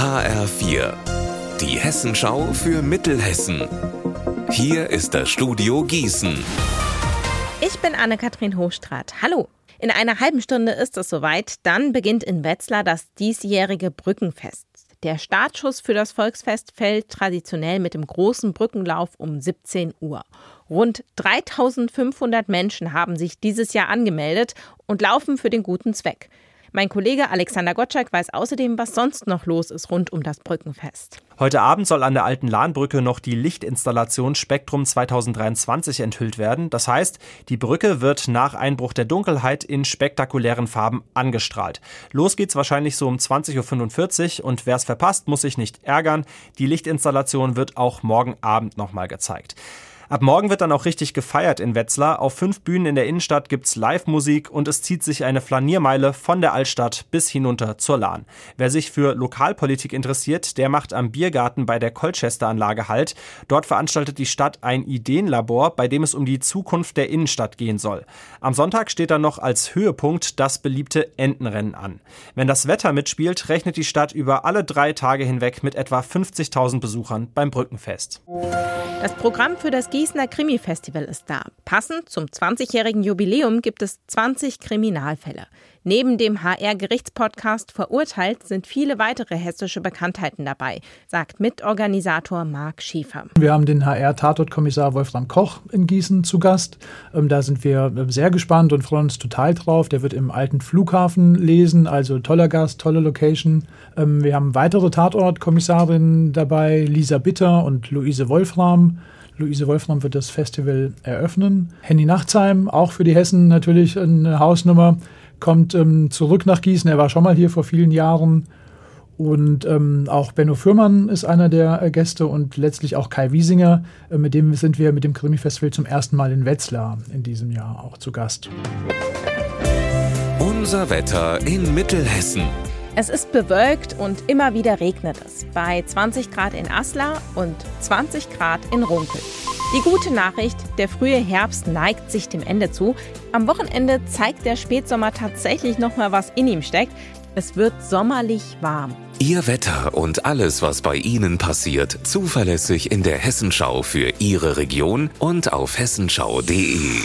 HR4, die Hessenschau für Mittelhessen. Hier ist das Studio Gießen. Ich bin Anne-Kathrin Hochstrat. Hallo. In einer halben Stunde ist es soweit. Dann beginnt in Wetzlar das diesjährige Brückenfest. Der Startschuss für das Volksfest fällt traditionell mit dem großen Brückenlauf um 17 Uhr. Rund 3500 Menschen haben sich dieses Jahr angemeldet und laufen für den guten Zweck. Mein Kollege Alexander Gottschalk weiß außerdem, was sonst noch los ist rund um das Brückenfest. Heute Abend soll an der alten Lahnbrücke noch die Lichtinstallation Spektrum 2023 enthüllt werden. Das heißt, die Brücke wird nach Einbruch der Dunkelheit in spektakulären Farben angestrahlt. Los geht's wahrscheinlich so um 20.45 Uhr und wer es verpasst, muss sich nicht ärgern. Die Lichtinstallation wird auch morgen Abend nochmal gezeigt. Ab morgen wird dann auch richtig gefeiert in Wetzlar. Auf fünf Bühnen in der Innenstadt gibt's Live-Musik und es zieht sich eine Flaniermeile von der Altstadt bis hinunter zur Lahn. Wer sich für Lokalpolitik interessiert, der macht am Biergarten bei der Colchester-Anlage Halt. Dort veranstaltet die Stadt ein Ideenlabor, bei dem es um die Zukunft der Innenstadt gehen soll. Am Sonntag steht dann noch als Höhepunkt das beliebte Entenrennen an. Wenn das Wetter mitspielt, rechnet die Stadt über alle drei Tage hinweg mit etwa 50.000 Besuchern beim Brückenfest. Das Programm für das Gießener Krimi-Festival ist da. Passend zum 20-jährigen Jubiläum gibt es 20 Kriminalfälle. Neben dem HR-Gerichtspodcast Verurteilt sind viele weitere hessische Bekanntheiten dabei, sagt Mitorganisator Marc Schiefer. Wir haben den HR-Tatortkommissar Wolfram Koch in Gießen zu Gast. Ähm, da sind wir ähm, sehr gespannt und freuen uns total drauf. Der wird im alten Flughafen lesen, also toller Gast, tolle Location. Ähm, wir haben weitere Tatortkommissarinnen dabei, Lisa Bitter und Luise Wolfram. Luise Wolfram wird das Festival eröffnen. Henny Nachtsheim, auch für die Hessen natürlich eine Hausnummer kommt ähm, zurück nach Gießen. Er war schon mal hier vor vielen Jahren. Und ähm, auch Benno Fürmann ist einer der äh, Gäste und letztlich auch Kai Wiesinger. Äh, mit dem sind wir mit dem Krimi-Festival zum ersten Mal in Wetzlar in diesem Jahr auch zu Gast. Unser Wetter in Mittelhessen. Es ist bewölkt und immer wieder regnet es. Bei 20 Grad in Aslar und 20 Grad in Runkel. Die gute Nachricht, der frühe Herbst neigt sich dem Ende zu. Am Wochenende zeigt der Spätsommer tatsächlich noch mal, was in ihm steckt. Es wird sommerlich warm. Ihr Wetter und alles, was bei Ihnen passiert, zuverlässig in der Hessenschau für Ihre Region und auf hessenschau.de.